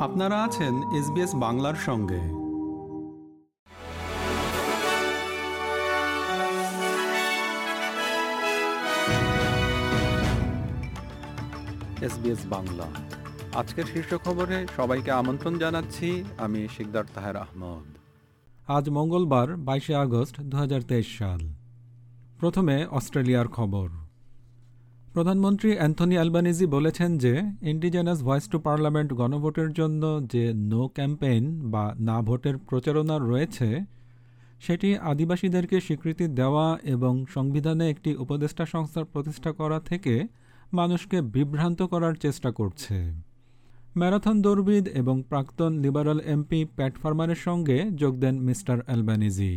আপনারা আছেন এসবিএস বাংলার সঙ্গে। এসবিএস বাংলা। আজকের শীর্ষ খবরে সবাইকে আমন্ত্রণ জানাচ্ছি আমি শিকদার তাহের আহমদ। আজ মঙ্গলবার বাইশে আগস্ট দু হাজার তেইশ সাল। প্রথমে অস্ট্রেলিয়ার খবর। প্রধানমন্ত্রী অ্যান্থনি অ্যালবানিজি বলেছেন যে ইন্ডিজেনাস ভয়েস টু পার্লামেন্ট গণভোটের জন্য যে নো ক্যাম্পেইন বা না ভোটের প্রচারণা রয়েছে, সেটি আদিবাসীদেরকে স্বীকৃতি দেওয়া এবং সংবিধানে একটি উপদেষ্টা সংস্থার প্রতিষ্ঠা করা থেকে মানুষকে বিভ্রান্ত করার চেষ্টা করছে। ম্যারাথন দৌড়বিদ এবং প্রাক্তন লিবারাল এমপি প্যাট সঙ্গে যোগ দেন মিস্টার অ্যালবানিজি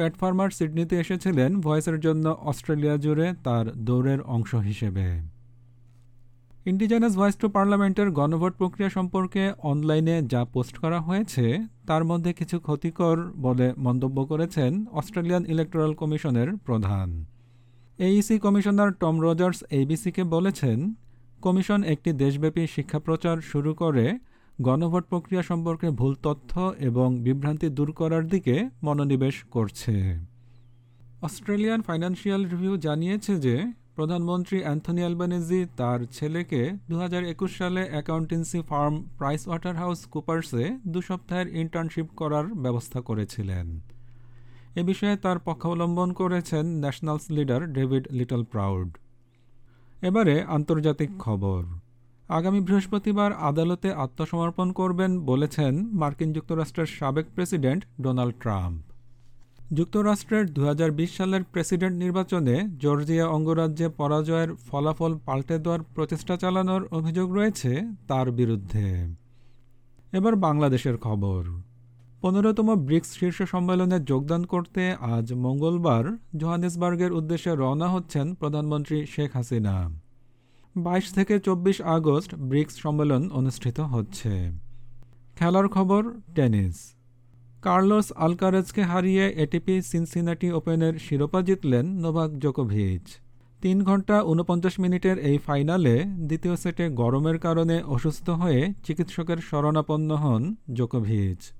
প্যাট ফার্মার সিডনিতে এসেছিলেন ভয়েসের জন্য অস্ট্রেলিয়া জুড়ে তার দৌড়ের অংশ হিসেবে। ইন্ডিজেনাস ভয়েস টু পার্লামেন্টের গণভোট প্রক্রিয়া সম্পর্কে অনলাইনে যা পোস্ট করা হয়েছে, তার মধ্যে কিছু ক্ষতিকর বলে মন্তব্য করেছেন অস্ট্রেলিয়ান ইলেকটোরাল কমিশনের প্রধান। এইসি কমিশনার টম রজার্স এবিসিকে বলেছেন, কমিশন একটি দেশব্যাপী শিক্ষা প্রচার শুরু করে গণভোট প্রক্রিয়া সম্পর্কে ভুল তথ্য এবং বিভ্রান্তি দূর করার দিকে মনোনিবেশ করছে। অস্ট্রেলিয়ান ফাইন্যান্সিয়াল রিভিউ জানিয়েছে যে, প্রধানমন্ত্রী অ্যান্থনি অ্যালবানেজি তার ছেলেকে দু হাজার একুশ সালে accountancy firm price water house কুপার্সে দু সপ্তাহের ইন্টার্নশিপ করার ব্যবস্থা করেছিলেন। এ বিষয়ে তার পক্ষাবলম্বন করেছেন Nationals leader David Littleproud এবারে আন্তর্জাতিক খবর। আগামী বৃহস্পতিবার আদালতে আত্মসমর্পণ করবেন বলেছেন মার্কিন যুক্তরাষ্ট্রের সাবেক প্রেসিডেন্ট ডোনাল্ড ট্রাম্প। যুক্তরাষ্ট্রের দু হাজার বিশ সালের প্রেসিডেন্ট নির্বাচনে জর্জিয়া অঙ্গরাজ্যে পরাজয়ের ফলাফল পাল্টে দেওয়ার প্রচেষ্টা চালানোর অভিযোগ রয়েছে তার বিরুদ্ধে। এবার বাংলাদেশের খবর। পনেরোতম ব্রিক্স শীর্ষ সম্মেলনে যোগদান করতে আজ মঙ্গলবার জোহানেসবার্গের উদ্দেশ্যে রওনা হচ্ছেন প্রধানমন্ত্রী শেখ হাসিনা। বাইশ থেকে চব্বিশ আগস্ট ব্রিক্স সম্মেলন অনুষ্ঠিত হচ্ছে। খেলার খবর, টেনিস। কার্লোস আলকারেজকে হারিয়ে এটিপি সিনসিনাটি ওপেনের শিরোপা জিতলেন নোভাক জোকোভিচ। তিন ঘণ্টা উনপঞ্চাশ মিনিটের এই ফাইনালে দ্বিতীয় সেটে গরমের কারণে অসুস্থ হয়ে চিকিৎসকের শরণাপন্ন হন জোকোভিচ।